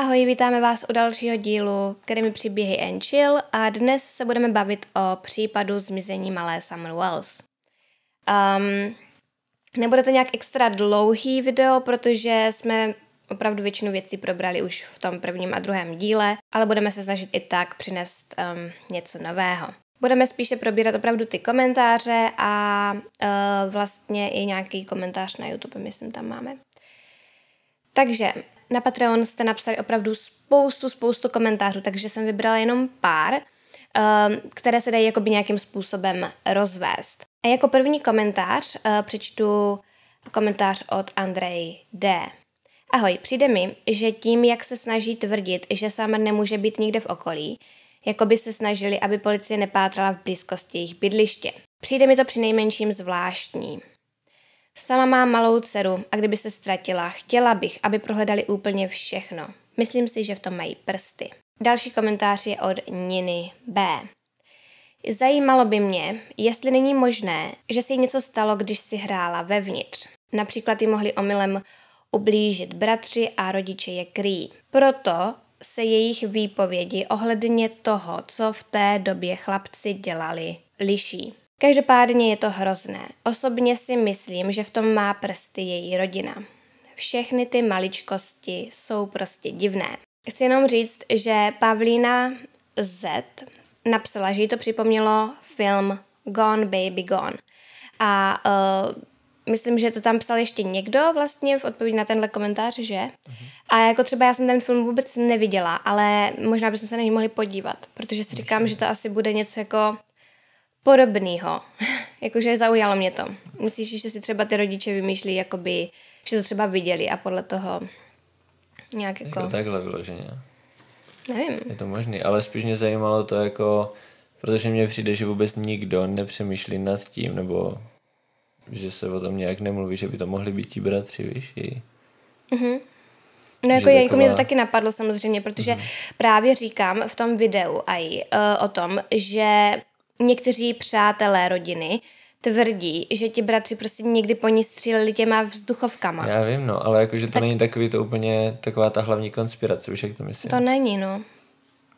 Ahoj, vítáme vás u dalšího dílu Krimi příběhy and Chill a dnes se budeme bavit o případu zmizení malé Summer Wells. Um, nebude to nějak extra dlouhý video, protože jsme opravdu většinu věcí probrali už v tom prvním a druhém díle, ale budeme se snažit i tak přinést um, něco nového. Budeme spíše probírat opravdu ty komentáře a uh, vlastně i nějaký komentář na YouTube, myslím, tam máme. Takže na Patreon jste napsali opravdu spoustu, spoustu komentářů, takže jsem vybrala jenom pár, um, které se dají jakoby nějakým způsobem rozvést. A jako první komentář uh, přečtu komentář od Andrej D. Ahoj, přijde mi, že tím, jak se snaží tvrdit, že Summer nemůže být nikde v okolí, jako by se snažili, aby policie nepátrala v blízkosti jejich bydliště. Přijde mi to při nejmenším zvláštní. Sama mám malou dceru a kdyby se ztratila, chtěla bych, aby prohledali úplně všechno. Myslím si, že v tom mají prsty. Další komentář je od Niny B. Zajímalo by mě, jestli není možné, že si něco stalo, když si hrála vevnitř. Například jí mohli omylem ublížit bratři a rodiče je kryjí. Proto se jejich výpovědi ohledně toho, co v té době chlapci dělali, liší. Každopádně je to hrozné. Osobně si myslím, že v tom má prsty její rodina. Všechny ty maličkosti jsou prostě divné. Chci jenom říct, že Pavlína Z napsala, že jí to připomnělo film Gone Baby Gone. A uh, myslím, že to tam psal ještě někdo vlastně v odpovědi na tenhle komentář, že? Uh-huh. A jako třeba já jsem ten film vůbec neviděla, ale možná bychom se na něj mohli podívat, protože si říkám, že to asi bude něco jako podobného. Jakože zaujalo mě to. Myslíš, že si třeba ty rodiče vymýšlí, jakoby, že to třeba viděli a podle toho nějak jako... jako takhle vyloženě. Nevím. Je to možný, ale spíš mě zajímalo to jako, protože mně přijde, že vůbec nikdo nepřemýšlí nad tím, nebo že se o tom nějak nemluví, že by to mohli být ti bratři, víš? I... Mm-hmm. No jako, taková... jako mě to taky napadlo samozřejmě, protože mm-hmm. právě říkám v tom videu aj uh, o tom, že někteří přátelé rodiny tvrdí, že ti bratři prostě někdy po ní stříleli těma vzduchovkama. Já vím, no, ale jakože to tak... není takový to úplně taková ta hlavní konspirace, už jak to myslím. To není, no.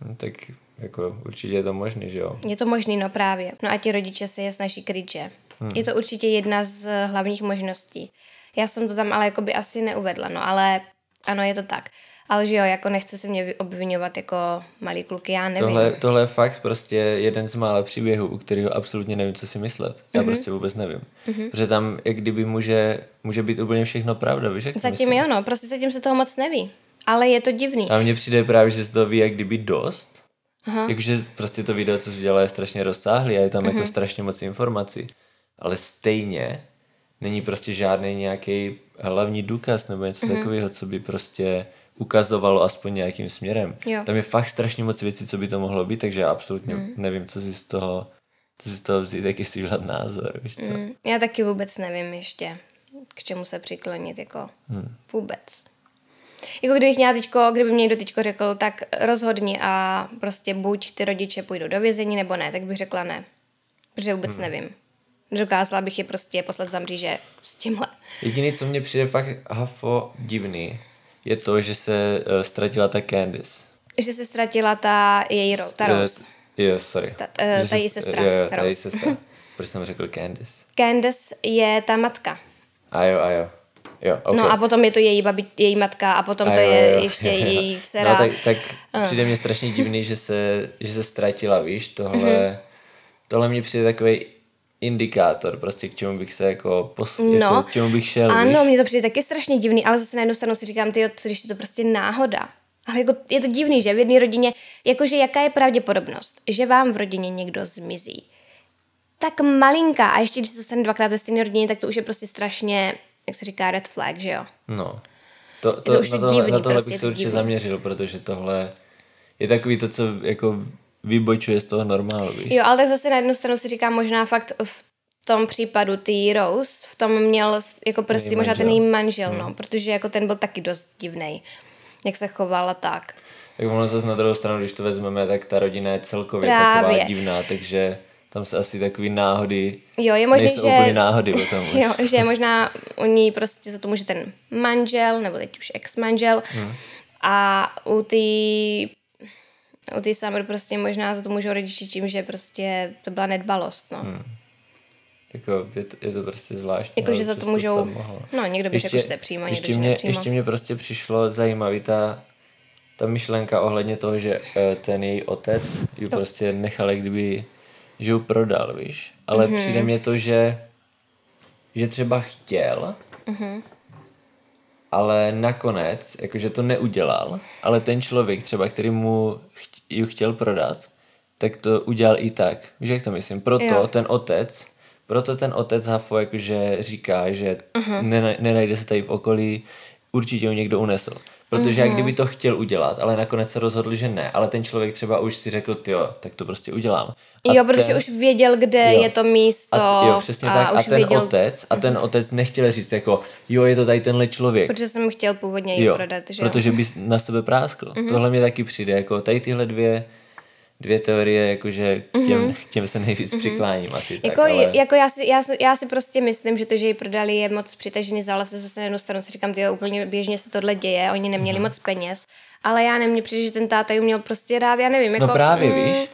no tak jako určitě je to možný, že jo? Je to možný, no právě. No a ti rodiče se je snaží kryt, že? Hmm. Je to určitě jedna z hlavních možností. Já jsem to tam ale jakoby asi neuvedla, no ale ano, je to tak. Ale že jo, jako nechce se mě obvinovat jako malý kluky, já nevím. Tohle, tohle je fakt prostě jeden z mála příběhů, u kterého absolutně nevím, co si myslet. Já mm-hmm. prostě vůbec nevím. Mm-hmm. Protože tam, jak kdyby může, může být úplně všechno pravda, víš, jak Zatím myslím? jo, no, prostě zatím se toho moc neví. Ale je to divný. A mně přijde právě, že se to ví jak kdyby dost. Aha. Jakože prostě to video, co jsi udělala, je strašně rozsáhlý a je tam mm-hmm. jako mhm. strašně moc informací. Ale stejně není prostě žádný nějaký hlavní důkaz nebo něco mm-hmm. takového, co by prostě ukazovalo aspoň nějakým směrem. Jo. Tam je fakt strašně moc věcí, co by to mohlo být, takže já absolutně mm. nevím, co si z toho, co si z toho vzít, jaký si udělat názor, víš co? Mm. Já taky vůbec nevím ještě, k čemu se přiklonit, jako mm. vůbec. Jako kdybych měla teďko, kdyby mě někdo teďko řekl, tak rozhodni a prostě buď ty rodiče půjdou do vězení, nebo ne, tak bych řekla ne. Protože vůbec mm. nevím. Dokázala bych je prostě poslat za mříže s tímhle. Jediný, co mě přijde fakt hafo divný, je to, že se uh, ztratila ta Candice. Že se ztratila ta její ro, ta Rose. Uh, jo, sorry. Ta, uh, ta její sestra. Jo, jo, ta její sestra. Proč jsem řekl Candice? Candice je ta matka. A jo, a jo. Jo, okay. No a potom je to její, babi, její matka a potom a to jo, je jo. ještě její dcera. No tak, tak uh. přijde mě strašně divný, že se, že se ztratila, víš, tohle, mm-hmm. tohle mě přijde takový indikátor, prostě k čemu bych se jako, pos, no, jako k čemu bych šel, Ano, víš? mě to přijde taky strašně divný, ale zase na jednu stranu si říkám, ty, když je to prostě náhoda. Ale jako je to divný, že v jedné rodině, jakože jaká je pravděpodobnost, že vám v rodině někdo zmizí. Tak malinká a ještě když se to stane dvakrát ve stejné rodině, tak to už je prostě strašně, jak se říká, red flag, že jo? No. To, to, to už na, tohle, divný, na tohle prostě bych se určitě divný. zaměřil, protože tohle je takový to, co jako vybočuje z toho normálu, víš? Jo, ale tak zase na jednu stranu si říkám, možná fakt v tom případu ty Rose v tom měl jako prsty možná ten její manžel, hmm. no, protože jako ten byl taky dost divný, jak se chovala tak. Tak ono zase na druhou stranu, když to vezmeme, tak ta rodina je celkově Právě. taková divná, takže tam se asi takový náhody, jo, je možný, že, úplně náhody o tom. Jo, že možná u ní prostě za to může ten manžel, nebo teď už ex-manžel, hmm. A u té u té Summer prostě možná za to můžou rodiči tím, že prostě to byla nedbalost, no. Hmm. Jako je to, je to prostě zvláštní. Jako, že za to můžou, no někdo by řekl, že to je přímo, ještě někdo, mě, že Ještě mě prostě přišlo zajímavý ta, ta myšlenka ohledně toho, že uh, ten její otec ji prostě nechal, kdyby, že ji prodal, víš. Ale mm-hmm. přijde mě to, že že třeba chtěl, mm-hmm. Ale nakonec, jakože to neudělal, ale ten člověk třeba, který mu cht, ji chtěl prodat, tak to udělal i tak. Víš, jak to myslím? Proto jo. ten otec, proto ten otec Hafo jakože říká, že uh-huh. nenajde se tady v okolí, určitě ho někdo unesl. Protože uh-huh. jak mhm. kdyby to chtěl udělat, ale nakonec se rozhodl, že ne. Ale ten člověk třeba už si řekl, jo, tak to prostě udělám. A jo, protože ten, už věděl, kde jo, je to místo. A t, jo, přesně a tak. A ten věděl... otec, a ten otec nechtěl říct jako, jo, je to tady tenhle člověk. Protože jsem chtěl původně ji prodat, že Protože by na sebe práskl. Uh-huh. Tohle mě taky přijde, jako tady tyhle dvě dvě teorie, jakože k těm, mm-hmm. těm se nejvíc mm-hmm. přikláním asi jako, tak, ale... jako já, si, já, já si prostě myslím, že to, že ji prodali je moc přitažený za se zase na jednu stranu si říkám, ty úplně běžně se tohle děje, oni neměli mm-hmm. moc peněz, ale já nevím, přijde, že ten táta ji měl prostě rád, já nevím. Jako, no právě, mm, víš,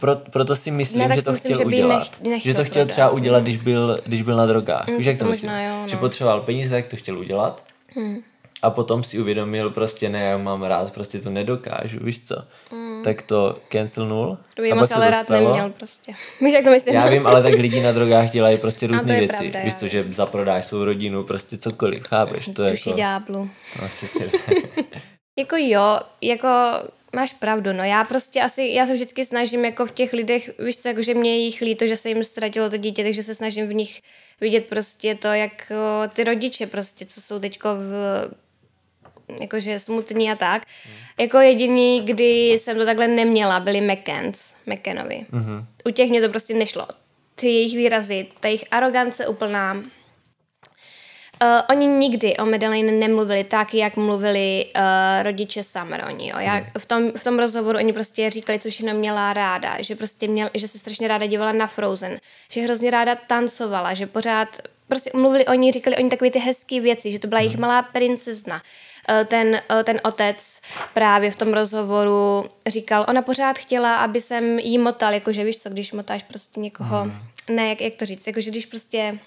pro, proto si myslím, ne, že to myslím, chtěl že udělat. Nech, že to chtěl prodat, třeba udělat, když byl, když byl na drogách. Mm, Víš, jak to, to myslím? Jo, no. Že potřeboval peníze, tak to chtěl udělat. Mm a potom si uvědomil prostě ne, já mám rád, prostě to nedokážu, víš co, mm. tak to cancelnul. To by moc ale rád neměl prostě. Víš, jak to myslím? Já vím, ale tak lidi na drogách dělají prostě různé věci. Pravda, víš co, že zaprodáš svou rodinu, prostě cokoliv, chápeš? To je jako... ďáblu. No, přesně Jako jo, jako máš pravdu, no já prostě asi, já se vždycky snažím jako v těch lidech, víš co, jako že mě jich líto, že se jim ztratilo to dítě, takže se snažím v nich vidět prostě to, jak ty rodiče prostě, co jsou teďko v jakože smutný a tak. Mm. Jako jediný, kdy jsem to takhle neměla, byli McCanns, McCannovi. Mm-hmm. U těch mě to prostě nešlo. Ty jejich výrazy, ta jejich arogance úplná. Uh, oni nikdy o Madeleine nemluvili tak, jak mluvili uh, rodiče Summer oni, jo. Já, v, tom, v tom rozhovoru oni prostě říkali, co všechno měla ráda, že prostě měl, že se strašně ráda dívala na Frozen, že hrozně ráda tancovala, že pořád prostě mluvili oni, říkali oni takové ty hezké věci, že to byla jejich mhm. malá princezna, Eh, ten, eh, ten otec právě v tom rozhovoru říkal, ona pořád chtěla, aby jsem jí motal, jakože víš co, když motáš prostě někoho, hmm. ne, jak, jak to říct, jakože když prostě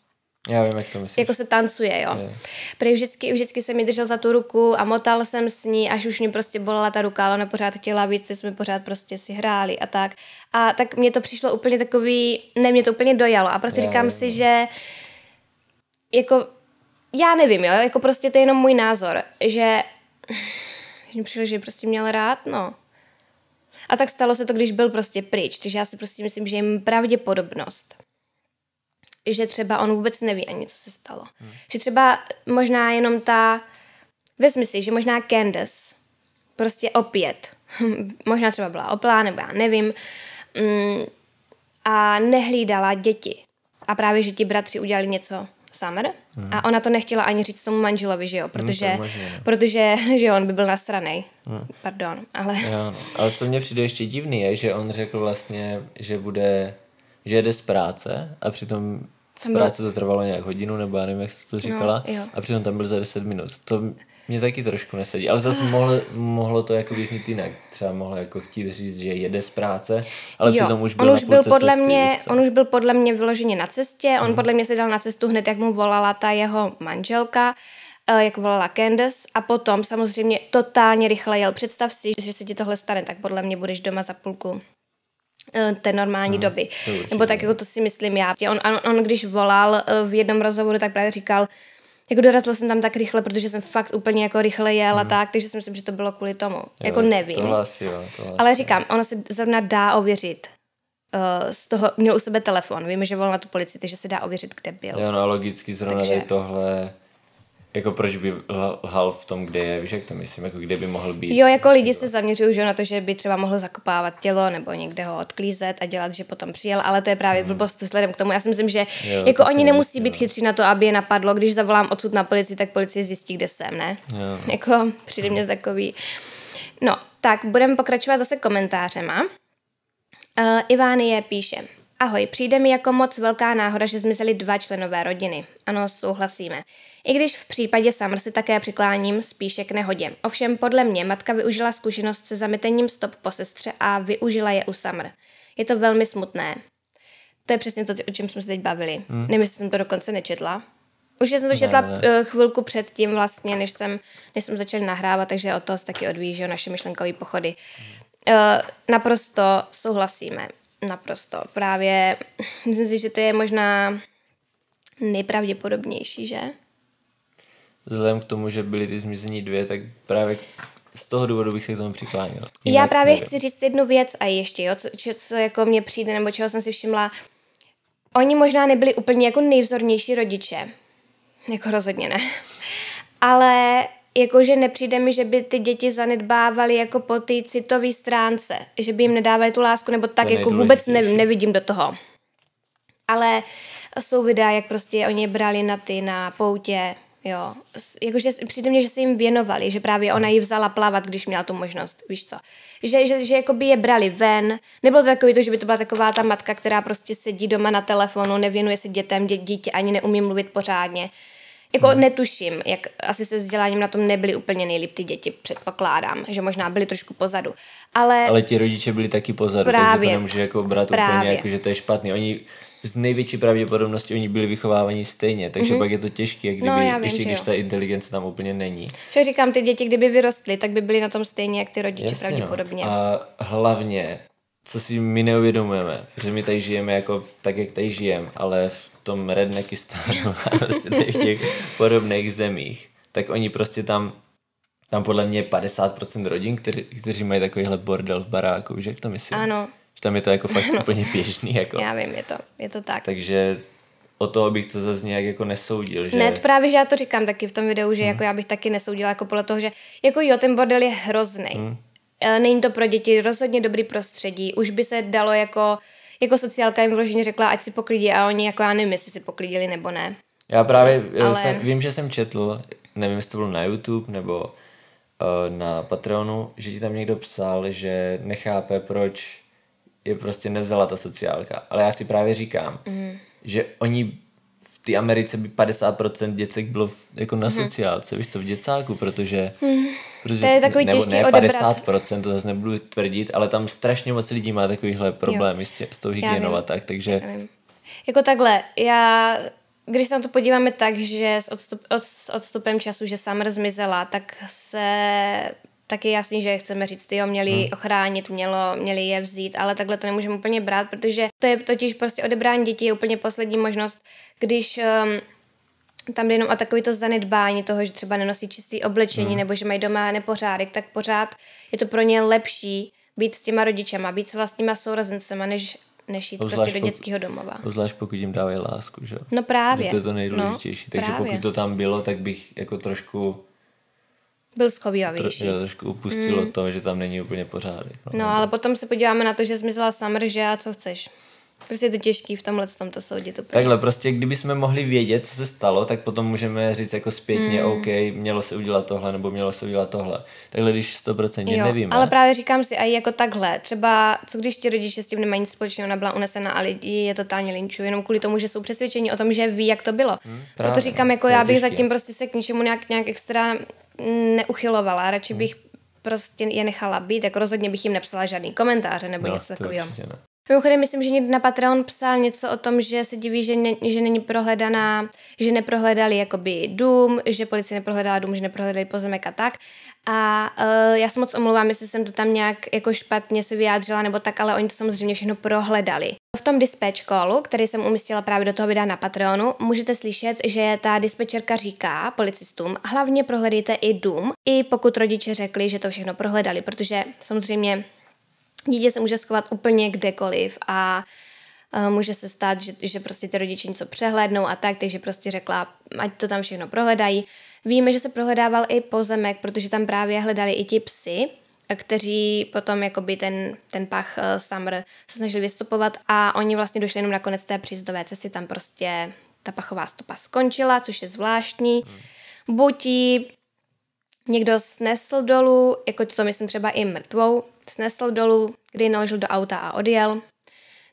já vím, jak to myslíš. Jako se tancuje, jo. Je. Prý vždycky, vždycky jsem mi držel za tu ruku a motal jsem s ní, až už mě prostě bolela ta ruka, ale ona pořád chtěla víc, jsme pořád prostě si hráli a tak. A tak mně to přišlo úplně takový, ne, mě to úplně dojalo a prostě já říkám vím. si, že jako já nevím, jo, jako prostě to je jenom můj názor, že mi přišlo, že prostě měl rád, no. A tak stalo se to, když byl prostě pryč, takže já si prostě myslím, že je pravděpodobnost, že třeba on vůbec neví ani, co se stalo. Hmm. Že třeba možná jenom ta, vezmi si, že možná Candace prostě opět, možná třeba byla oplá, nebo já nevím, mm, a nehlídala děti. A právě, že ti bratři udělali něco Summer hmm. a ona to nechtěla ani říct tomu manželovi, že jo, protože, hmm, možná, no. protože že jo, on by byl nasranej. Hmm. Pardon, ale... Jo, no. Ale co mě přijde ještě divný je, že on řekl vlastně, že bude, že jede z práce a přitom z práce to trvalo nějak hodinu, nebo já nevím, jak jsi to no, říkala, no, a přitom tam byl za 10 minut. To mě taky trošku nesedí, ale zase mohlo, mohlo to jako vyznít jinak. Třeba mohlo jako chtít říct, že jede z práce, ale jo, přitom už byl on už byl podle cesty, mě, On už byl podle mě vyloženě na cestě, on hmm. podle mě se dal na cestu hned, jak mu volala ta jeho manželka, eh, jak volala Candace a potom samozřejmě totálně rychle jel. Představ si, že se ti tohle stane, tak podle mě budeš doma za půlku eh, té normální hmm, doby. Nebo tak jako to si myslím já. On, on, on když volal eh, v jednom rozhovoru, tak právě říkal, jako dorazila jsem tam tak rychle, protože jsem fakt úplně jako rychle jela hmm. tak, takže si myslím, že to bylo kvůli tomu. Jo, jako nevím. Tohle asi jo, tohle Ale říkám, ona se zrovna dá ověřit. Uh, z toho měl u sebe telefon, víme, že volal na tu policii, takže se dá ověřit, kde byl. Jo, no logicky zrovna takže... tohle jako proč by lhal v tom, kde je, víš, jak to myslím, jako kde by mohl být. Jo, jako lidi se zaměřují že na to, že by třeba mohl zakopávat tělo nebo někde ho odklízet a dělat, že potom přijel, ale to je právě hmm. blbost vzhledem k tomu. Já si myslím, že jo, jako oni nemusí být chytří na to, aby je napadlo, když zavolám odsud na policii, tak policie zjistí, kde jsem, ne? Jo. Jako přijde mě takový. No, tak budeme pokračovat zase komentářema. Uh, Ivánie píše, Ahoj, přijde mi jako moc velká náhoda, že zmizeli dva členové rodiny. Ano, souhlasíme. I když v případě Summer si také přikláním spíše k nehodě. Ovšem podle mě matka využila zkušenost se zametením stop po sestře a využila je u Summer. Je to velmi smutné. To je přesně to, o čem jsme se teď bavili. Hmm. Nevím, jestli jsem to dokonce nečetla. Už jsem to četla ne, ne. Eh, chvilku předtím vlastně, než jsem, než jsem začali nahrávat, takže o to se taky odvíjí, že naše myšlenkové pochody. Uh, naprosto souhlasíme. Naprosto. Právě myslím si, že to je možná nejpravděpodobnější, že? Vzhledem k tomu, že byly ty zmizení dvě, tak právě z toho důvodu bych se k tomu přiklánil. Jinak Já právě nevím. chci říct jednu věc a ještě, jo, co, co jako mně přijde, nebo čeho jsem si všimla. Oni možná nebyli úplně jako nejvzornější rodiče. Jako rozhodně ne. Ale jakože nepřijde mi, že by ty děti zanedbávaly jako po té citové stránce, že by jim nedávali tu lásku, nebo tak jako vůbec ne, nevidím do toho. Ale jsou videa, jak prostě oni brali na ty na poutě, jo. Jakože přijde mně, že se jim věnovali, že právě ona ji vzala plavat, když měla tu možnost, víš co. Že, že, že jako by je brali ven. Nebylo to takový to, že by to byla taková ta matka, která prostě sedí doma na telefonu, nevěnuje se dětem, dě, dítě ani neumí mluvit pořádně jako hmm. netuším, jak asi se vzděláním na tom nebyly úplně nejlíp ty děti, předpokládám, že možná byly trošku pozadu. Ale, ale ti rodiče byli taky pozadu, právě, takže to nemůže jako brát právě. úplně jako, že to je špatný. Oni z největší pravděpodobnosti oni byli vychovávaní stejně, takže mm-hmm. pak je to těžké, jak no, kdyby, no, vím, ještě když jo. ta inteligence tam úplně není. Že říkám, ty děti, kdyby vyrostly, tak by byly na tom stejně, jak ty rodiče Jasně, no. pravděpodobně. No. A hlavně, co si my neuvědomujeme, že my tady žijeme jako tak, jak tady žijeme, ale v tom Redneckistánu a prostě v těch podobných zemích, tak oni prostě tam tam podle mě 50% rodin, kteří, kteří mají takovýhle bordel v baráku, že jak to myslím? Ano. Že tam je to jako fakt ano. úplně běžný. Jako. Já vím, je to, je to tak. Takže o toho bych to zase nějak jako nesoudil. Že... Ne, právě, že já to říkám taky v tom videu, že hmm. jako já bych taky nesoudila jako podle toho, že jako jo, ten bordel je hrozný. Hmm. Není to pro děti rozhodně dobrý prostředí. Už by se dalo jako jako sociálka jim vloženě řekla, ať si poklidí a oni jako já nevím, jestli si poklidili nebo ne. Já právě Ale... jsem, vím, že jsem četl, nevím, jestli to bylo na YouTube nebo uh, na Patreonu, že ti tam někdo psal, že nechápe, proč je prostě nevzala ta sociálka. Ale já si právě říkám, mm. že oni v té Americe by 50% děcek bylo jako na mm. sociálce, víš co, v děcáku, protože mm Protože, to je takový nebo ne odebrat. 50%, to zase nebudu tvrdit, ale tam strašně moc lidí má takovýhle problémy s, tě, s tou hygienou a tak, takže... Jako takhle, já když se na to podíváme tak, že s, odstup, od, s odstupem času, že Summer zmizela, tak se tak je jasný, že chceme říct, jo, měli hmm. ochránit, mělo, měli je vzít, ale takhle to nemůžeme úplně brát, protože to je totiž prostě odebrání dětí je úplně poslední možnost, když um, tam jde jenom o takový to zanedbání toho, že třeba nenosí čistý oblečení hmm. nebo že mají doma nepořádek, tak pořád je to pro ně lepší být s těma rodičema, být s vlastníma sourozencema, než než jít prostě do dětského domova. Zvlášť pokud jim dávají lásku, že No právě. Že to je to nejdůležitější. No, Takže právě. pokud to tam bylo, tak bych jako trošku byl schovávější. Tro, trošku upustilo mm. to, že tam není úplně pořádek. No, no ale potom se podíváme na to, že zmizela Summer, že a co chceš. Prostě je to těžký v tomhle tom to soudit. Úplně. Takhle, prostě kdyby jsme mohli vědět, co se stalo, tak potom můžeme říct jako zpětně, mm. OK, mělo se udělat tohle, nebo mělo se udělat tohle. Takhle, když 100% jo, nevíme. Ale právě říkám si, a jako takhle, třeba, co když ti rodiče s tím nemají nic společného, ona byla unesena a lidi je totálně linčují, jenom kvůli tomu, že jsou přesvědčeni o tom, že ví, jak to bylo. Mm, právě, Proto říkám, jako já bych těžký. zatím prostě se k ničemu nějak, nějak extra neuchylovala, radši mm. bych prostě je nechala být, tak rozhodně bych jim nepsala žádný komentáře nebo no, něco takového. Mimochodem, myslím, že někdo na Patreon psal něco o tom, že se diví, že, ne, že není prohledaná, že neprohledali jakoby dům, že policie neprohledala dům, že neprohledali pozemek a tak. A uh, já se moc omlouvám, jestli jsem to tam nějak jako špatně se vyjádřila nebo tak, ale oni to samozřejmě všechno prohledali. V tom dispatch callu, který jsem umístila právě do toho videa na Patreonu, můžete slyšet, že ta dispečerka říká policistům, hlavně prohledejte i dům, i pokud rodiče řekli, že to všechno prohledali, protože samozřejmě Dítě se může schovat úplně kdekoliv a může se stát, že, že prostě ty rodiče něco přehlédnou a tak, takže prostě řekla, ať to tam všechno prohledají. Víme, že se prohledával i pozemek, protože tam právě hledali i ti psy, kteří potom jakoby ten, ten pach uh, Summer se snažili vystupovat a oni vlastně došli jenom na konec té přízdové cesty, tam prostě ta pachová stopa skončila, což je zvláštní. Hmm. Buď někdo snesl dolů, jako to myslím třeba i mrtvou, snesl dolů, kdy naložil do auta a odjel,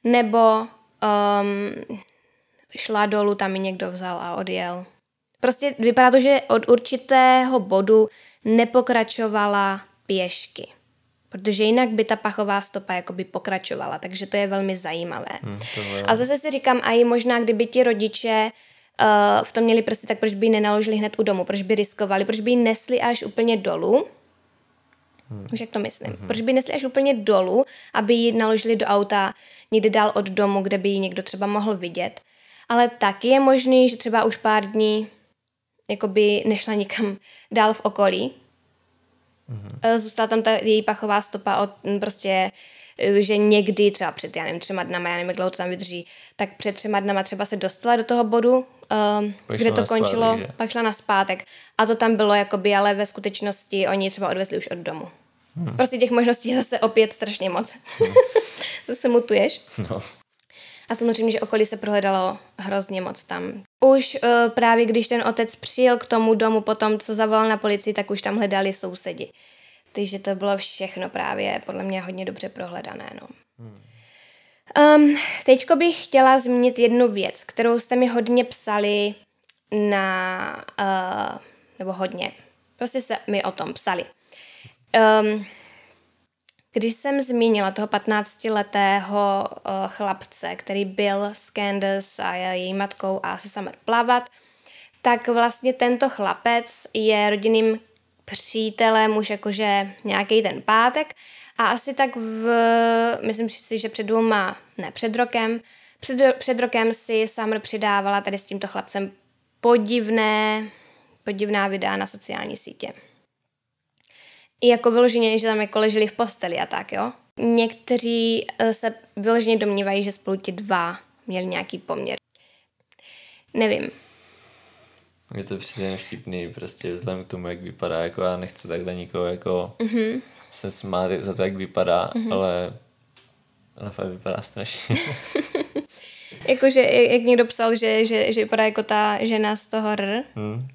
nebo um, šla dolů, tam mi někdo vzal a odjel. Prostě vypadá to, že od určitého bodu nepokračovala pěšky. Protože jinak by ta pachová stopa jakoby pokračovala, takže to je velmi zajímavé. Hmm, a zase si říkám, a i možná, kdyby ti rodiče uh, v tom měli prsty, tak proč by ji nenaložili hned u domu, proč by riskovali, proč by ji nesli až úplně dolů, Hmm. Už jak to myslím. Hmm. Proč by nesli až úplně dolů, aby ji naložili do auta někde dál od domu, kde by ji někdo třeba mohl vidět. Ale taky je možný, že třeba už pár dní jakoby nešla nikam dál v okolí. Mm-hmm. Zůstala tam ta její pachová stopa od prostě eh, že někdy třeba před, já nevím, třema dnama, já nevím, jak dlouho to tam vydrží, tak před třema dnama třeba se dostala do toho bodu, um, kde to končilo, zpátek, pak šla na zpátek. A to tam bylo jakoby, ale ve skutečnosti oni třeba odvezli už od domu. Hmm. Prostě těch možností je zase opět strašně moc. Hmm. zase mutuješ. No. A samozřejmě, že okolí se prohledalo hrozně moc tam. Už uh, právě když ten otec přijel k tomu domu potom, co zavolal na policii, tak už tam hledali sousedi. Takže to bylo všechno právě podle mě hodně dobře prohledané. No. Hmm. Um, teďko bych chtěla zmínit jednu věc, kterou jste mi hodně psali na... Uh, nebo hodně. Prostě jste mi o tom psali. Um, když jsem zmínila toho 15-letého uh, chlapce, který byl s Candace a její matkou a se Summer plavat, tak vlastně tento chlapec je rodinným přítelem už jakože nějaký ten pátek a asi tak v, myslím si, že před dvěma, ne před rokem, před, před rokem si Summer přidávala tady s tímto chlapcem podivné, podivná videa na sociální sítě i jako vyloženě, že tam jako leželi v posteli a tak, jo. Někteří eh, se vyloženě domnívají, že spolu ti dva měli nějaký poměr. Nevím. Mně to přijde vtipný, prostě vzhledem k tomu, jak vypadá, jako já nechci takhle nikoho jako mm-hmm. se smát za to, jak vypadá, mm-hmm. ale ale fakt vypadá strašně. Jakože, jak někdo psal, že, že, že vypadá jako ta žena z toho R. Hmm.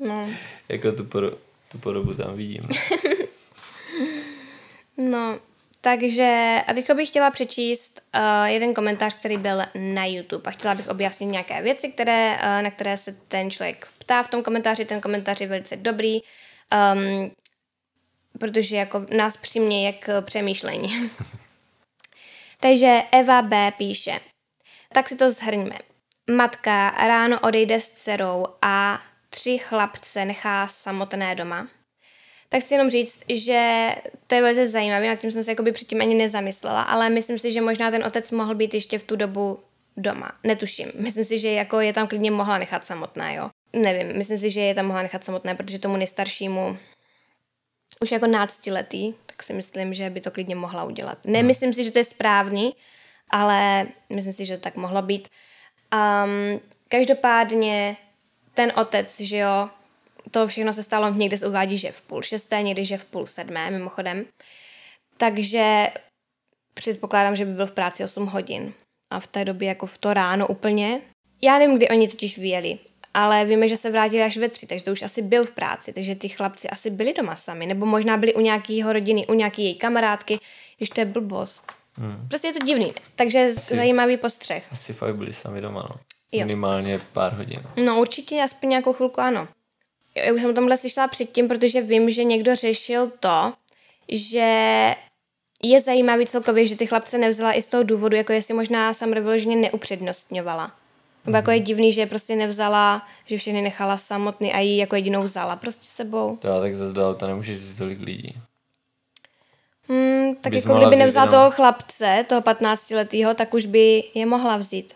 No. jako tu, por- tu podobu tam vidím. no, takže a teď bych chtěla přečíst uh, jeden komentář, který byl na YouTube a chtěla bych objasnit nějaké věci, které, uh, na které se ten člověk ptá v tom komentáři. Ten komentář je velice dobrý, um, protože jako nás přiměje k přemýšlení. Takže Eva B. píše, tak si to zhrňme. Matka ráno odejde s dcerou a tři chlapce nechá samotné doma, tak chci jenom říct, že to je velice zajímavé, nad tím jsem se jakoby předtím ani nezamyslela, ale myslím si, že možná ten otec mohl být ještě v tu dobu doma. Netuším. Myslím si, že jako je tam klidně mohla nechat samotné, jo. Nevím, myslím si, že je tam mohla nechat samotné, protože tomu nejstaršímu už jako náctiletý, tak si myslím, že by to klidně mohla udělat. Nemyslím si, že to je správný, ale myslím si, že to tak mohlo být. Um, každopádně ten otec, že jo, to všechno se stalo, někde se uvádí, že v půl šesté, někdy, že v půl sedmé, mimochodem. Takže předpokládám, že by byl v práci 8 hodin. A v té době jako v to ráno úplně. Já nevím, kdy oni totiž vyjeli, ale víme, že se vrátili až ve tři, takže to už asi byl v práci, takže ty chlapci asi byli doma sami, nebo možná byli u nějakého rodiny, u nějaké její kamarádky, když to je blbost. Hmm. Prostě je to divný, takže asi, zajímavý postřeh. Asi fakt byli sami doma, no. Jo. Minimálně pár hodin. No určitě aspoň nějakou chvilku ano. Já už jsem o tomhle slyšela předtím, protože vím, že někdo řešil to, že je zajímavý celkově, že ty chlapce nevzala i z toho důvodu, jako jestli možná sam vyloženě neupřednostňovala. Nebo jako je mhm. divný, že prostě nevzala, že všechny nechala samotný a ji jako jedinou vzala prostě sebou. To já tak zase do auta nemůžeš si tolik lidí. Hmm, tak Bys jako kdyby nevzala jenom... toho chlapce, toho 15 letého, tak už by je mohla vzít.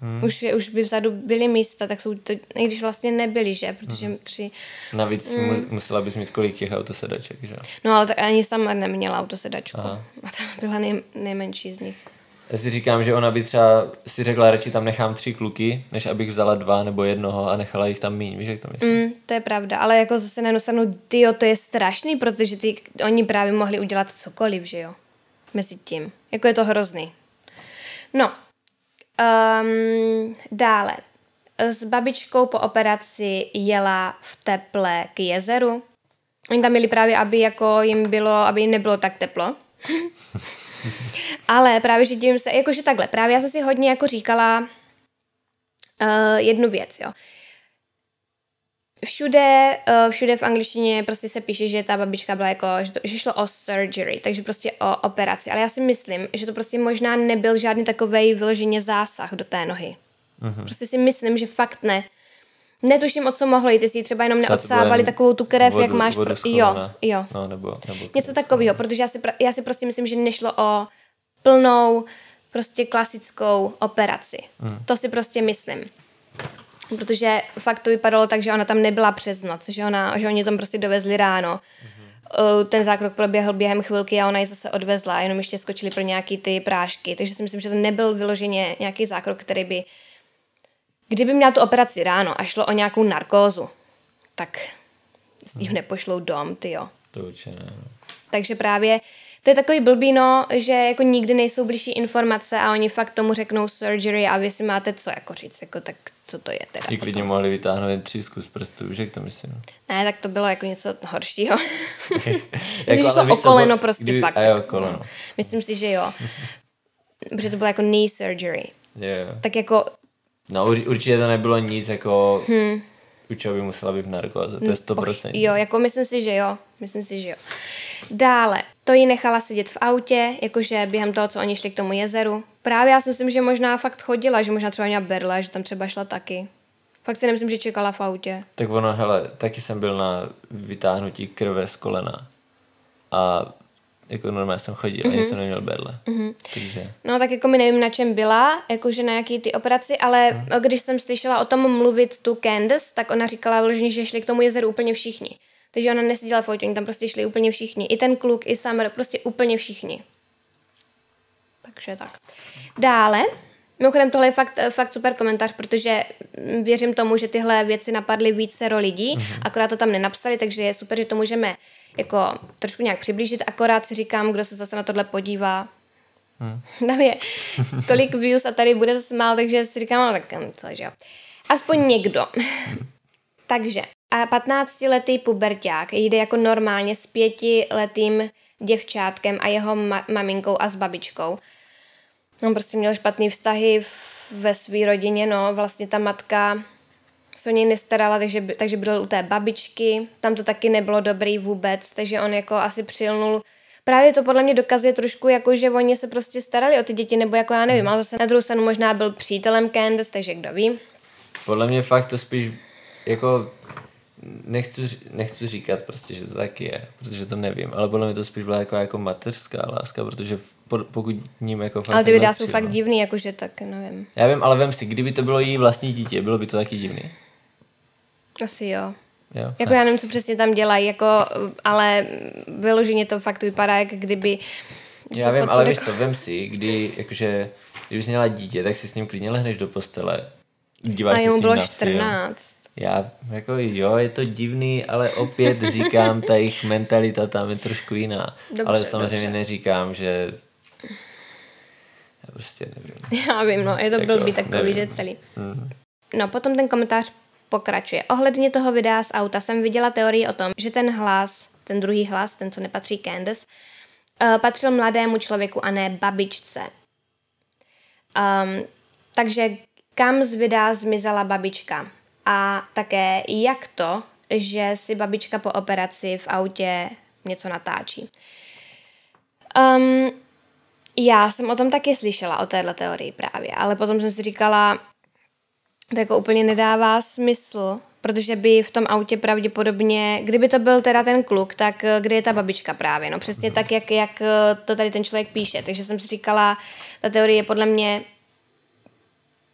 Hmm. Už, už by vzadu byly místa, tak jsou to, i když vlastně nebyly, že? Protože hmm. tři... Navíc hmm. musela bys mít kolik těch autosedaček, že? No ale tak ani sama neměla autosedačku. Aha. A ta byla nej, nejmenší z nich. Já si říkám, že ona by třeba si řekla, radši tam nechám tři kluky, než abych vzala dva nebo jednoho a nechala jich tam míň, víš, jak to myslím? Mm, to je pravda, ale jako zase na jednu stranu, tyjo, to je strašný, protože ty, oni právě mohli udělat cokoliv, že jo? Mezi tím. Jako je to hrozný. No, Um, dále. S babičkou po operaci jela v teple k jezeru. Oni tam měli právě, aby jako jim bylo, aby jim nebylo tak teplo. Ale právě, že divím se, jakože takhle, právě já jsem si hodně jako říkala uh, jednu věc, jo. Všude, uh, všude v angličtině prostě se píše, že ta babička byla jako, že, to, že šlo o surgery, takže prostě o operaci. Ale já si myslím, že to prostě možná nebyl žádný takový vyloženě zásah do té nohy. Mm-hmm. Prostě si myslím, že fakt ne. Netuším, o co mohlo jít, jestli třeba jenom neodsávali takovou tu krev, vodu, jak máš. Vodu pro... Jo, jo. No, nebo, nebo Něco takového, protože já si, já si prostě myslím, že nešlo o plnou, prostě klasickou operaci. Hmm. To si prostě myslím. Protože fakt to vypadalo tak, že ona tam nebyla přes noc, že, ona, že oni tam prostě dovezli ráno. Hmm. Ten zákrok proběhl během chvilky a ona ji zase odvezla jenom ještě skočili pro nějaký ty prášky. Takže si myslím, že to nebyl vyloženě nějaký zákrok, který by Kdyby měla tu operaci ráno a šlo o nějakou narkózu, tak ji hmm. nepošlou dom, ty jo. To určitě ne. No. Takže právě to je takový blbý, no, že jako nikdy nejsou blížší informace a oni fakt tomu řeknou surgery a vy si máte co jako říct, jako tak co to je teda. I klidně mohli vytáhnout třísku z prstu, že to myslím. Ne, tak to bylo jako něco horšího. jako, šlo o koleno prostě kdyby, fakt. A jo, koleno. Myslím si, že jo. Protože to bylo jako knee surgery. Yeah. Tak jako No určitě to nebylo nic jako... Hmm. Čeho by musela být v narkoze, to je 100%. Jo, jako myslím si, že jo. Myslím si, že jo. Dále, to ji nechala sedět v autě, jakože během toho, co oni šli k tomu jezeru. Právě já si myslím, že možná fakt chodila, že možná třeba měla berle, že tam třeba šla taky. Fakt si nemyslím, že čekala v autě. Tak ono, hele, taky jsem byl na vytáhnutí krve z kolena. A jako normálně jsem chodil, mm-hmm. ani jsem neměl berle. Mm-hmm. Takže... No tak jako mi nevím, na čem byla, jakože na jaký ty operaci, ale mm. když jsem slyšela o tom mluvit tu Candace, tak ona říkala vložně, že šli k tomu jezeru úplně všichni. Takže ona neseděla v autě, oni tam prostě šli úplně všichni. I ten kluk, i Summer, prostě úplně všichni. Takže tak. Dále, Mimochodem tohle je fakt, fakt super komentář, protože věřím tomu, že tyhle věci napadly více lidí, mm-hmm. akorát to tam nenapsali, takže je super, že to můžeme jako trošku nějak přiblížit, akorát si říkám, kdo se zase na tohle podívá, Hmm. Tam je tolik views a tady bude zase mál, takže si říkám, no tak hm, co, že jo. Aspoň někdo. takže a 15-letý puberták jde jako normálně s pětiletým děvčátkem a jeho ma- maminkou a s babičkou. On prostě měl špatný vztahy ve své rodině, no. Vlastně ta matka se o něj nestarala, takže, takže byl u té babičky, tam to taky nebylo dobrý vůbec, takže on jako asi přilnul. Právě to podle mě dokazuje trošku, jako že oni se prostě starali o ty děti, nebo jako já nevím, ale zase na druhou stranu možná byl přítelem Candace, takže kdo ví. Podle mě fakt to spíš jako nechci, nechci říkat prostě, že to taky je, protože to nevím, ale podle mě to spíš byla jako, jako mateřská láska, protože pokud ním jako fakt Ale ty videa jsou fakt divný, jakože tak nevím. Já vím, ale vím si, kdyby to bylo její vlastní dítě, bylo by to taky divný. Asi jo. Jo, jako já nevím, co přesně tam dělají, jako, ale vyloženě to fakt vypadá, jak kdyby... Já vím, ale víš co, vem si, kdy, jakože, kdyby jsi měla dítě, tak si s ním klidně lehneš do postele, díváš a jemu bylo 14. Film. Já, jako jo, je to divný, ale opět říkám, ta jejich mentalita tam je trošku jiná. Dobře, ale samozřejmě dobře. neříkám, že já prostě nevím. Já vím, no, je to jako, blbý takový, nevím. že celý. Mm. No, potom ten komentář pokračuje. Ohledně toho videa z auta jsem viděla teorii o tom, že ten hlas, ten druhý hlas, ten, co nepatří Candace, uh, patřil mladému člověku a ne babičce. Um, takže kam z videa zmizela babička? A také jak to, že si babička po operaci v autě něco natáčí. Um, já jsem o tom taky slyšela, o téhle teorii právě, ale potom jsem si říkala, to jako úplně nedává smysl, protože by v tom autě pravděpodobně, kdyby to byl teda ten kluk, tak eh, kde je ta babička právě, no přesně tak, jak, jak eh, to tady ten člověk píše, takže jsem si říkala, ta teorie je podle mě,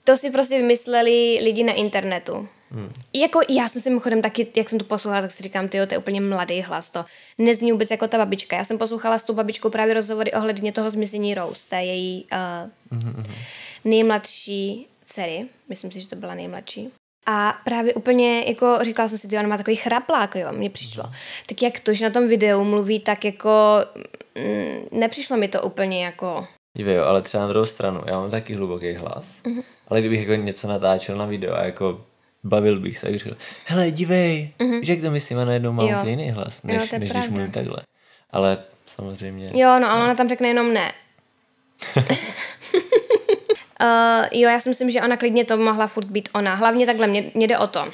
to si prostě vymysleli lidi na internetu. Hmm. Jako já jsem si mimochodem taky, jak jsem to poslouchala, tak si říkám, ty to je úplně mladý hlas, to nezní vůbec jako ta babička. Já jsem poslouchala s tou babičkou právě rozhovory ohledně toho zmizení Rose, té její uh, hmm. nejmladší dcery, myslím si, že to byla nejmladší. A právě úplně, jako říkala jsem si, že ona má takový chraplák, jo, mně přišlo. Mhm. Tak jak to, že na tom videu mluví, tak jako mm, nepřišlo mi to úplně jako... Dívej, jo, ale třeba na druhou stranu, já mám taky hluboký hlas, mm-hmm. ale kdybych jako něco natáčel na video a jako bavil bych se, řekl, hele, dívej, mm-hmm. víš, jak to myslím, a najednou mám úplně jiný hlas, než, jo, než když mluvím takhle. Ale samozřejmě... Jo, no, ale ona tam řekne jenom ne. Uh, jo, já si myslím, že ona klidně to mohla furt být ona. Hlavně takhle, mě, mě jde o to,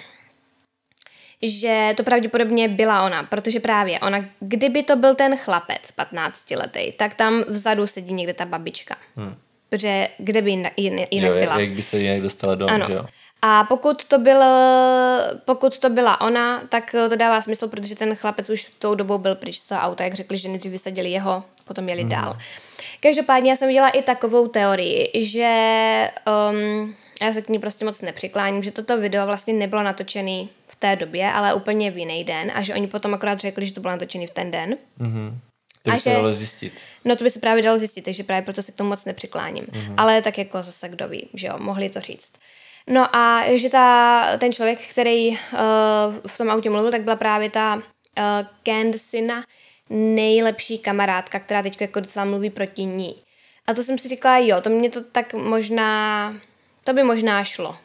že to pravděpodobně byla ona, protože právě ona, kdyby to byl ten chlapec 15 letý, tak tam vzadu sedí někde ta babička. Hmm. Protože kde by jinak, jinak jo, byla. Jak by se jinak dostala dom, ano. že jo? A pokud to, byl, pokud to byla ona, tak to dává smysl, protože ten chlapec už v tou dobou byl pryč z toho auta, jak řekli, že nejdřív vysadili jeho, potom jeli mm. dál. Každopádně já jsem viděla i takovou teorii, že um, já se k ní prostě moc nepřikláním, že toto video vlastně nebylo natočené v té době, ale úplně v jiný den a že oni potom akorát řekli, že to bylo natočené v ten den. Mm-hmm. To by A se dalo zjistit. No to by se právě dalo zjistit, takže právě proto se k tomu moc nepřikláním. Mm-hmm. Ale tak jako zase kdo ví, že jo, mohli to říct. No a že ta, ten člověk, který uh, v tom autě mluvil, tak byla právě ta uh, Candicina nejlepší kamarádka, která teď jako docela mluví proti ní. A to jsem si říkala, jo, to mě to tak možná, to by možná šlo.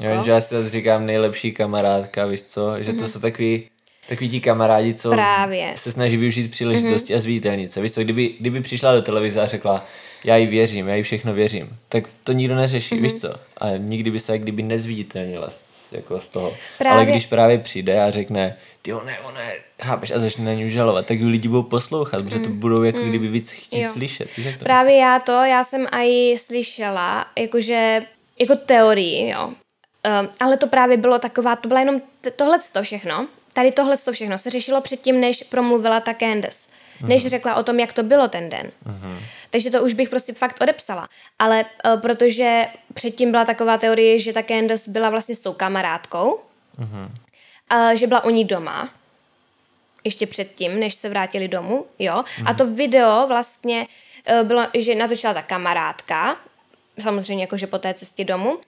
Jo, jenže já si zase říkám nejlepší kamarádka, víš co? Že to jsou takový, takový ti kamarádi, co Mhm. Právě. se snaží využít příležitosti a zviditelnit se. Víš co, kdyby, kdyby přišla do televize a řekla, já jí věřím, já jí všechno věřím, tak to nikdo neřeší, Mhm. víš co? A nikdy by se jak kdyby nezviditelnila z, jako z toho. Právě- Ale když právě přijde a řekne, ty ne, je, chápeš, a začne na ní žalovat, tak ji lidi budou poslouchat, protože to budou jako kdyby víc chtít Mhm. Jo. slyšet. Víš, Právě já to, já jsem i slyšela, jakože, jako teorii, jo. Um, ale to právě bylo taková, to bylo jenom t- tohle to všechno. Tady tohle to všechno se řešilo předtím, než promluvila ta Candace. Než řekla o tom, jak to bylo ten den. Takže to už bych prostě fakt odepsala. Ale uh, protože předtím byla taková teorie, že ta Candace byla vlastně s tou kamarádkou, uh, že byla u ní doma, ještě předtím, než se vrátili domů, jo. A to video vlastně eh, bylo, že natočila ta kamarádka, samozřejmě jakože po té cestě domů,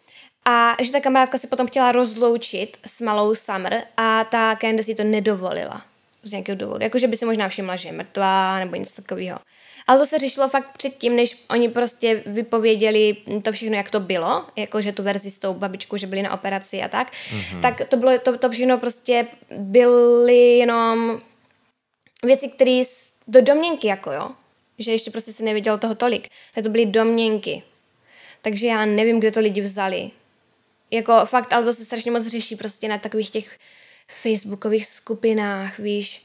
a že ta kamarádka se potom chtěla rozloučit s malou Summer a ta Candace jí to nedovolila. Z nějakého důvodu. Jakože by si možná všimla, že je mrtvá nebo něco takového. Ale to se řešilo fakt předtím, než oni prostě vypověděli to všechno, jak to bylo, jakože tu verzi s tou babičkou, že byli na operaci a tak, mm-hmm. tak to bylo, to, to všechno prostě byly jenom věci, které do domněnky, jako jo, že ještě prostě se nevědělo toho tolik, tak to byly domněnky. Takže já nevím, kde to lidi vzali. Jako fakt, ale to se strašně moc řeší prostě na takových těch facebookových skupinách, víš.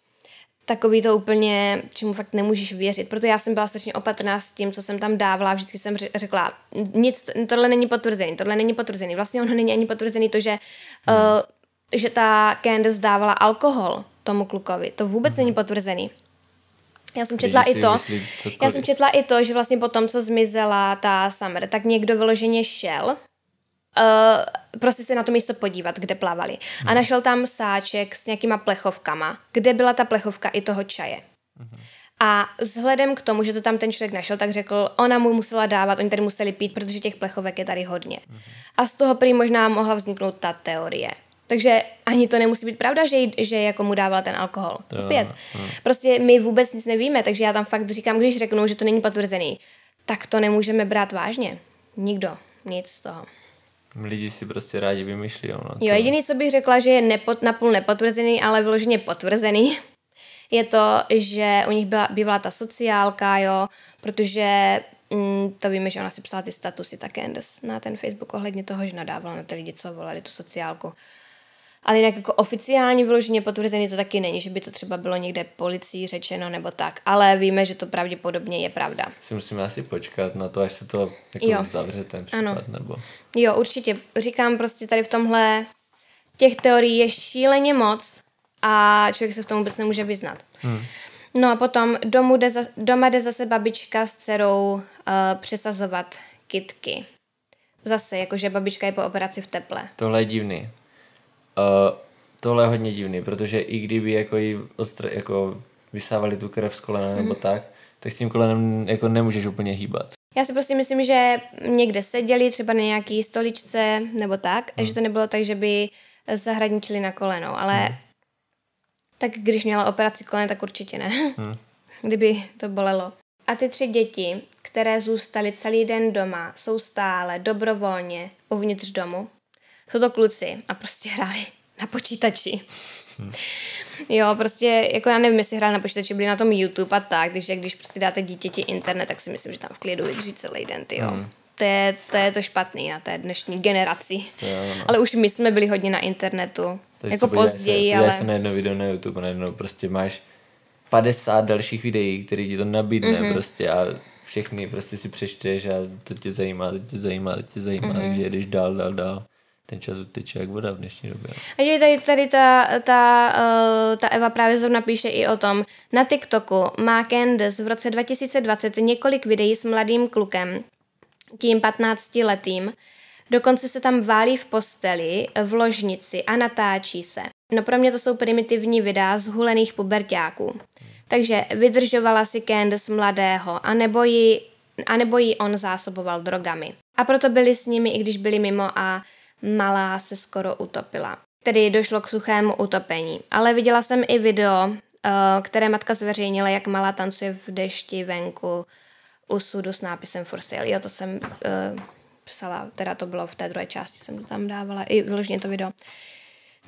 Takový to úplně, čemu fakt nemůžeš věřit. Proto já jsem byla strašně opatrná s tím, co jsem tam dávala. Vždycky jsem ře- řekla, nic, tohle není potvrzený, tohle není potvrzený. Vlastně ono není ani potvrzený to, že, hmm. uh, že ta Candace dávala alkohol tomu klukovi. To vůbec není potvrzený. Já jsem četla i to, já jsem četla i to, že vlastně po tom, co zmizela ta Summer, tak někdo vyloženě šel uh, prostě se na to místo podívat, kde plavali. A našel tam sáček s nějakýma plechovkama, kde byla ta plechovka i toho čaje. A vzhledem k tomu, že to tam ten člověk našel, tak řekl, ona mu musela dávat, oni tady museli pít, protože těch plechovek je tady hodně. A z toho prý možná mohla vzniknout ta teorie. Takže ani to nemusí být pravda, že, že jako mu dával ten alkohol. To- Opět. Prostě my vůbec nic nevíme, takže já tam fakt říkám, když řeknou, že to není potvrzený, tak to nemůžeme brát vážně. Nikdo. Nic z toho. Lidi si prostě rádi vymýšlí. No, Jo, jediný, co bych řekla, že je nepot, napůl nepotvrzený, ale vyloženě potvrzený, je to, že u nich byla, bývala ta sociálka, jo, protože mm, to víme, že ona si psala ty statusy ta Candace na ten Facebook ohledně toho, že nadávala na ty lidi, co volali tu sociálku. Ale jinak jako oficiálně vyloženě potvrzený to taky není, že by to třeba bylo někde policií řečeno nebo tak, ale víme, že to pravděpodobně je pravda. Si musíme asi počkat na to, až se to jako Jo. zavře ten případ, Ano. nebo... Jo, určitě. Říkám prostě tady v tomhle těch teorií je šíleně moc a člověk se v tom vůbec nemůže vyznat. Hmm. No a potom domů jde za, doma jde zase babička s dcerou uh, přesazovat kitky. Zase, jakože babička je po operaci v teple. Tohle je divný. Uh, tohle je hodně divný, protože i kdyby jako, jí odstra- jako vysávali tu krev z kolena nebo tak, tak s tím kolenem jako nemůžeš úplně hýbat. Já si prostě myslím, že někde seděli, třeba na nějaký stoličce nebo tak, a že to nebylo tak, že by zahradničili na koleno, ale tak když měla operaci kolena, tak určitě ne. Kdyby to bolelo. A ty tři děti, které zůstaly celý den doma, jsou stále dobrovolně uvnitř domu. Jsou to kluci a prostě hráli na počítači. Jo, prostě, jako já nevím, jestli hráli na počítači, byli na tom YouTube a tak, takže když prostě dáte dítěti internet, tak si myslím, že tam v klidu vydrží celý den, ty jo. Mm. To je, to je to špatný na té dnešní generaci. Jo, no. Ale už my jsme byli hodně na internetu. Takže jako později, se, ale... se na jedno video na YouTube najednou prostě máš 50 dalších videí, který ti to nabídne Mhm. mm-hmm. prostě a všechny prostě si přečteš a to tě zajímá, to tě zajímá, to tě zajímá, Mhm. mm-hmm. takže jedeš dál, dál, dál. Ten čas uteče jak voda v dnešní době. no. A že tady, tady ta, ta, uh, ta Eva právě zrovna píše i o tom. Na TikToku má Candace v roce 2020 několik videí s mladým klukem, tím 15 letým. Dokonce se tam válí v posteli, v ložnici a natáčí se. No pro mě to jsou primitivní videa z hulených pubertáků. Takže vydržovala si Candace mladého, anebo ji, anebo ji on zásoboval drogami. A proto byli s nimi, i když byli mimo a malá se skoro utopila. Tedy došlo k suchému utopení. Ale viděla jsem i video, eh, které matka zveřejnila, jak malá tancuje v dešti venku u sudu s nápisem for sale. Jo, to jsem uh, psala, teda to bylo v té druhé části, jsem to tam dávala, i vyloženě to video.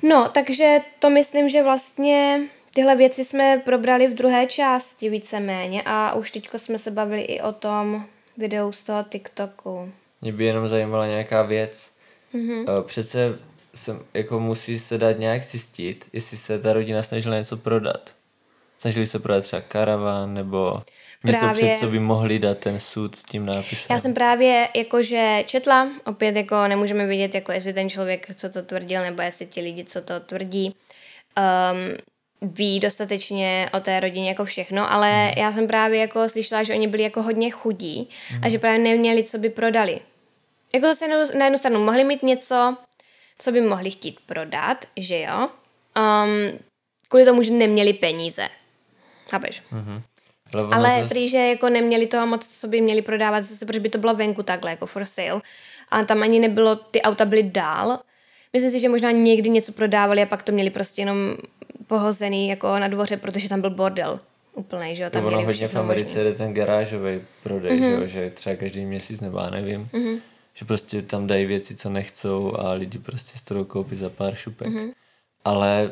No, takže to myslím, že vlastně tyhle věci jsme probrali v druhé části víceméně a už teďko jsme se bavili i o tom videu z toho TikToku. Mě by jenom zajímala nějaká věc. Mhm. Mm-hmm. Přece se, jako musí se dát nějak zjistit, jestli se ta rodina snažila něco prodat. Snažili se prodat třeba karavan nebo něco, Právě. před co by mohli dát ten sud s tím nápisem. Já jsem právě jakože četla, opět jako nemůžeme vidět, jako jestli ten člověk, co to tvrdil, nebo jestli ti lidi, co to tvrdí, um, ví dostatečně o té rodině jako všechno, ale Mhm. já jsem právě jako slyšela, že oni byli jako hodně chudí a že právě neměli, co by prodali. Jako zase na jednu- stranu mohli mít něco, co by mohli chtít prodat, že jo, um, kvůli tomu, že neměli peníze. Chápeš? Ale, ono Ale zas- prý, že jako neměli toho moc, co by měli prodávat, zase, protože by to bylo venku takhle, jako for sale. A tam ani nebylo, ty auta byly dál. Myslím si, že možná někdy něco prodávali a pak to měli prostě jenom pohozený jako na dvoře, protože tam byl bordel úplnej, že jo, tam ono měli hodně v Americe možný. Mhm. jde ten garážový prodej, mm-hmm. že, jo, že třeba každý měsíc nebo já nevím, mm-hmm. Že prostě tam dají věci, co nechcou a lidi prostě z toho koupí za pár šupek. Mhm. Mm-hmm. Ale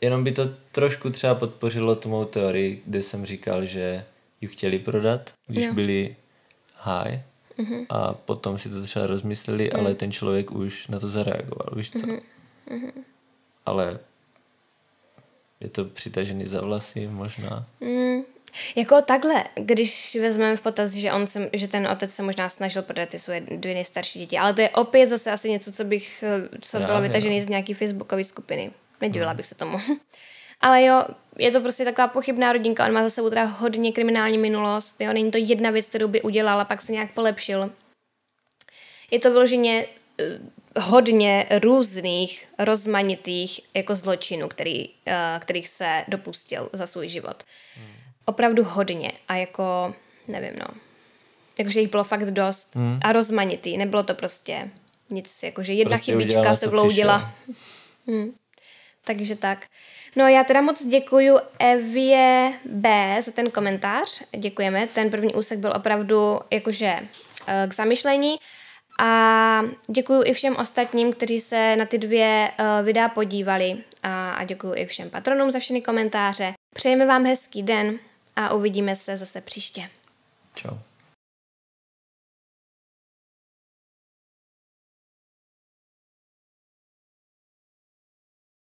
jenom by to trošku třeba podpořilo tu mou teorii, kde jsem říkal, že ji chtěli prodat, když Jo. Byli high mm-hmm. a potom si to třeba rozmysleli, mm. ale ten člověk už na to zareagoval, víš co? Mhm. Mm-hmm. Ale je to přitažený za vlasy možná. Mm, jako takhle, když vezmeme v potaz, že, on se, že ten otec se možná snažil prodat ty svoje dvě nejstarší děti, ale to je opět zase asi něco, co bych, co bylo vytažené z nějaký facebookové skupiny. Nedivila bych se tomu. Ale jo, je to prostě taková pochybná rodinka, on má za sebou teda hodně kriminální minulost, jo, není to jedna věc, kterou by udělal a pak se nějak polepšil. Je to vyloženě eh, hodně různých, rozmanitých jako zločinů, který, eh, kterých se dopustil za svůj život. Opravdu hodně a jako, nevím no, jakože jich bylo fakt dost Hmm. a rozmanitý, nebylo to prostě nic, jakože jedna Prostě chybička udělala, se vloudila. Hm. Takže tak. No já teda moc děkuju Evě B za ten komentář. Děkujeme. Ten první úsek byl opravdu jakože eh, k zamyšlení. A děkuji i všem ostatním, kteří se na ty dvě uh, videa podívali. A, a děkuji i všem patronům za všechny komentáře. Přejeme vám hezký den a uvidíme se zase příště. Čau.